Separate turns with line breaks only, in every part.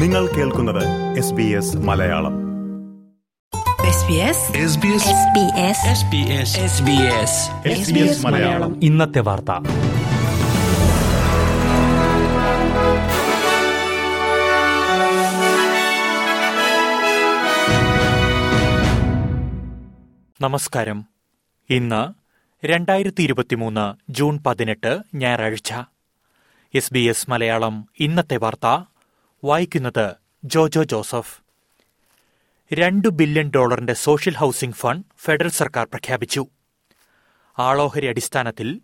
നിങ്ങൾ കേൾക്കുന്നത് S B S Malayalam. SBS Malayalam.
ഇന്നത്തെ വാർത്ത. നമസ്കാരം. ഇന്ന് രണ്ടായിരത്തി ഇരുപത്തിമൂന്ന് ജൂൺ പതിനെട്ട് ഞായറാഴ്ച. എസ് ബി എസ് മലയാളം ഇന്നത്തെ വാർത്ത. വായിക്കുന്നത് ജോജോ ജോസഫ്. രണ്ട് ബില്യൺ ഡോളറിന്റെ സോഷ്യൽ ഹൌസിംഗ് ഫണ്ട് ഫെഡറൽ സർക്കാർ പ്രഖ്യാപിച്ചു. ആളോഹരി അടിസ്ഥാനത്തിൽ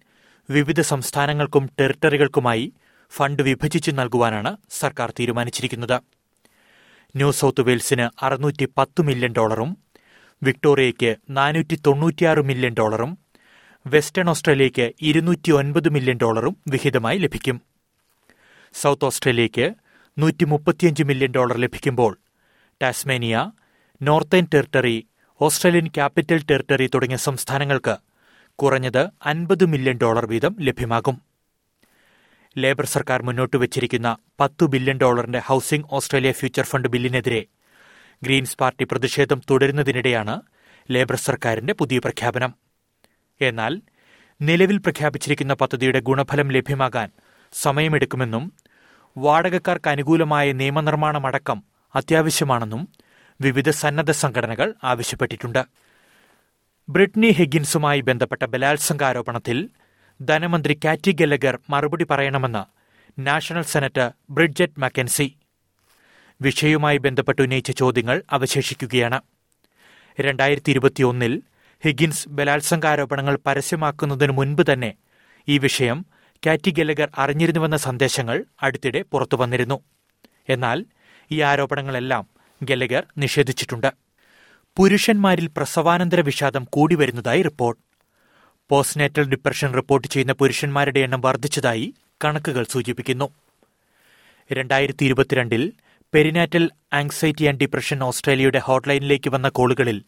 വിവിധ സംസ്ഥാനങ്ങൾക്കും ടെറിട്ടറികൾക്കുമായി ഫണ്ട് വിഭജിച്ചു നൽകുവാനാണ് സർക്കാർ തീരുമാനിച്ചിരിക്കുന്നത്. ന്യൂ സൌത്ത് വെയിൽസിന് അറുന്നൂറ്റി പത്ത് മില്യൺ ഡോളറും വിക്ടോറിയയ്ക്ക് നാനൂറ്റി തൊണ്ണൂറ്റിയാറ് മില്യൺ ഡോളറും വെസ്റ്റേൺ ഓസ്ട്രേലിയയ്ക്ക് ഇരുന്നൂറ്റി ഒൻപത് മില്യൺ ഡോളറും വിഹിതമായി ലഭിക്കും. സൌത്ത് ഓസ്ട്രേലിയയ്ക്ക് നൂറ്റി മുപ്പത്തിയഞ്ച് മില്യൺ ഡോളർ ലഭിക്കുമ്പോൾ Tasmania northern territory Australian capital territory തുടങ്ങിയ സംസ്ഥാനങ്ങൾക്ക് കുറഞ്ഞത് അൻപത് മില്യൺ ഡോളർ വീതം ലഭ്യമാകും. ലേബർ സർക്കാർ മുന്നോട്ട് വച്ചിരിക്കുന്ന പത്തു ബില്യൺ ഡോളറിന്റെ ഹൌസിംഗ് ഓസ്ട്രേലിയ ഫ്യൂച്ചർ ഫണ്ട് ബില്ലിനെതിരെ ഗ്രീൻസ് പാർട്ടി പ്രതിഷേധം തുടരുന്നതിനിടെയാണ് ലേബർ സർക്കാരിന്റെ പുതിയ പ്രഖ്യാപനം. എന്നാൽ നിലവിൽ പ്രഖ്യാപിച്ചിരിക്കുന്ന പദ്ധതിയുടെ ഗുണഫലം ലഭ്യമാകാൻ സമയമെടുക്കുമെന്നും വാടകക്കാർക്ക് അനുകൂലമായ നിയമനിർമ്മാണമടക്കം അത്യാവശ്യമാണെന്നും വിവിധ സന്നദ്ധ സംഘടനകൾ ആവശ്യപ്പെട്ടിട്ടുണ്ട്. ബ്രിട്നി ഹെഗിൻസുമായി ബന്ധപ്പെട്ട ബലാത്സംഗ ആരോപണത്തിൽ ധനമന്ത്രി കാറ്റി ഗെല്ലഗർ മറുപടി പറയണമെന്ന് നാഷണൽ സെനറ്റർ ബ്രിഡ്ജറ്റ് മക്കൻസി. വിഷയവുമായി ബന്ധപ്പെട്ട് ഉന്നയിച്ച ചോദ്യങ്ങൾ അവശേഷിക്കുകയാണ്. രണ്ടായിരത്തി ഇരുപത്തിയൊന്നിൽ ഹിഗിൻസ് ബലാത്സംഗാരോപണങ്ങൾ പരസ്യമാക്കുന്നതിനു മുൻപ് തന്നെ ഈ വിഷയം കാറ്റി ഗലഗർ അറിഞ്ഞിരുന്നുവെന്ന സന്ദേശങ്ങൾ അടുത്തിടെ പുറത്തു വന്നിരുന്നു. എന്നാൽ ഈ ആരോപണങ്ങളെല്ലാം ഗലഗർ നിഷേധിച്ചിട്ടുണ്ട്. പുരുഷന്മാരിൽ പ്രസവാനന്തര വിഷാദം കൂടി വരുന്നതായി റിപ്പോർട്ട്. പോസ്റ്റ്നേറ്റൽ ഡിപ്രഷൻ റിപ്പോർട്ട് ചെയ്യുന്ന പുരുഷന്മാരുടെ എണ്ണം വർദ്ധിച്ചതായി കണക്കുകൾ സൂചിപ്പിക്കുന്നു. രണ്ടായിരത്തി ഇരുപത്തിരണ്ടിൽ പെരിനാറ്റൽ ആങ്സൈറ്റി ആൻഡ് ഡിപ്രഷൻ ഓസ്ട്രേലിയയുടെ ഹോട്ട്ലൈനിലേക്ക് വന്ന കോളുകളിൽ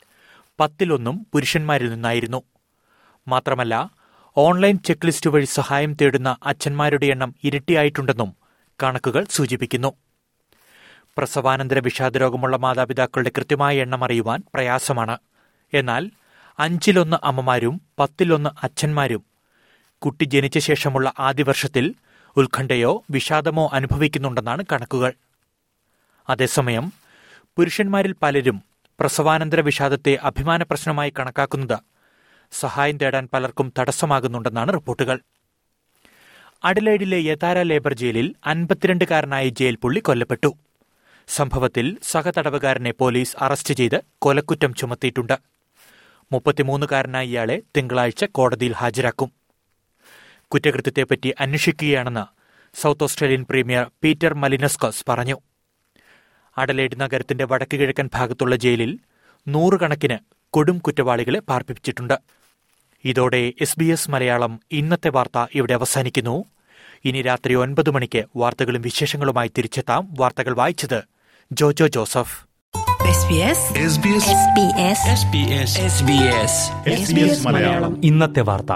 പത്തിലൊന്നും പുരുഷന്മാരിൽ നിന്നായിരുന്നു. മാത്രമല്ല ഓൺലൈൻ ചെക്ക് ലിസ്റ്റ് വഴി സഹായം തേടുന്ന അച്ഛന്മാരുടെ എണ്ണം ഇരട്ടിയായിട്ടുണ്ടെന്നും കണക്കുകൾ സൂചിപ്പിക്കുന്നു. പ്രസവാനന്തര വിഷാദരോഗമുള്ള മാതാപിതാക്കളുടെ കൃത്യമായ എണ്ണം അറിയുവാൻ പ്രയാസമാണ്. എന്നാൽ അഞ്ചിലൊന്ന് അമ്മമാരും പത്തിലൊന്ന് അച്ഛന്മാരും കുട്ടി ജനിച്ച ശേഷമുള്ള ആദ്യ വർഷത്തിൽ ഉത്കണ്ഠയോ വിഷാദമോ അനുഭവിക്കുന്നുണ്ടെന്നാണ് കണക്കുകൾ. അതേസമയം പുരുഷന്മാരിൽ പലരും പ്രസവാനന്തര വിഷാദത്തെ അഭിമാന പ്രശ്നമായി കണക്കാക്കുന്നത് സഹായം തേടാൻ പലർക്കും തടസ്സമാകുന്നുണ്ടെന്നാണ് റിപ്പോർട്ടുകൾ. അഡലൈഡിലെ യഥാര ലേബർ ജയിലിൽ അൻപത്തിരണ്ടുകാരനായ ജയിൽ പുള്ളി കൊല്ലപ്പെട്ടു. സംഭവത്തിൽ സഹതടവുകാരനെ പോലീസ് അറസ്റ്റ് ചെയ്ത് കൊലക്കുറ്റം ചുമത്തിയിട്ടുണ്ട്. മുപ്പത്തിമൂന്നുകാരനായ ഇയാളെ തിങ്കളാഴ്ച കോടതിയിൽ ഹാജരാക്കും. കുറ്റകൃത്യത്തെപ്പറ്റി അന്വേഷിക്കുകയാണെന്ന് south Australian premier Peter Malinauskas പറഞ്ഞു. അഡലേഡ് നഗരത്തിന്റെ വടക്കുകിഴക്കൻ ഭാഗത്തുള്ള ജയിലിൽ നൂറുകണക്കിന് കൊടും കുറ്റവാളികളെ പാർപ്പിച്ചിട്ടുണ്ട് ഇതോടെ എസ് ബി എസ് മലയാളം ഇന്നത്തെ വാർത്ത ഇവിടെ അവസാനിക്കുന്നു. ഇനി രാത്രി ഒൻപത് മണിക്ക് വാർത്തകളും വിശേഷങ്ങളുമായി തിരിച്ചെത്താം. വാർത്തകൾ വായിച്ചത് ജോജോ ജോസഫ്.
SBS മലയാളം.
ഇന്നത്തെ വാർത്ത.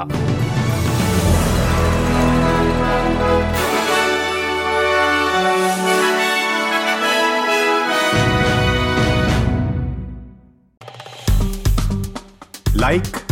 Like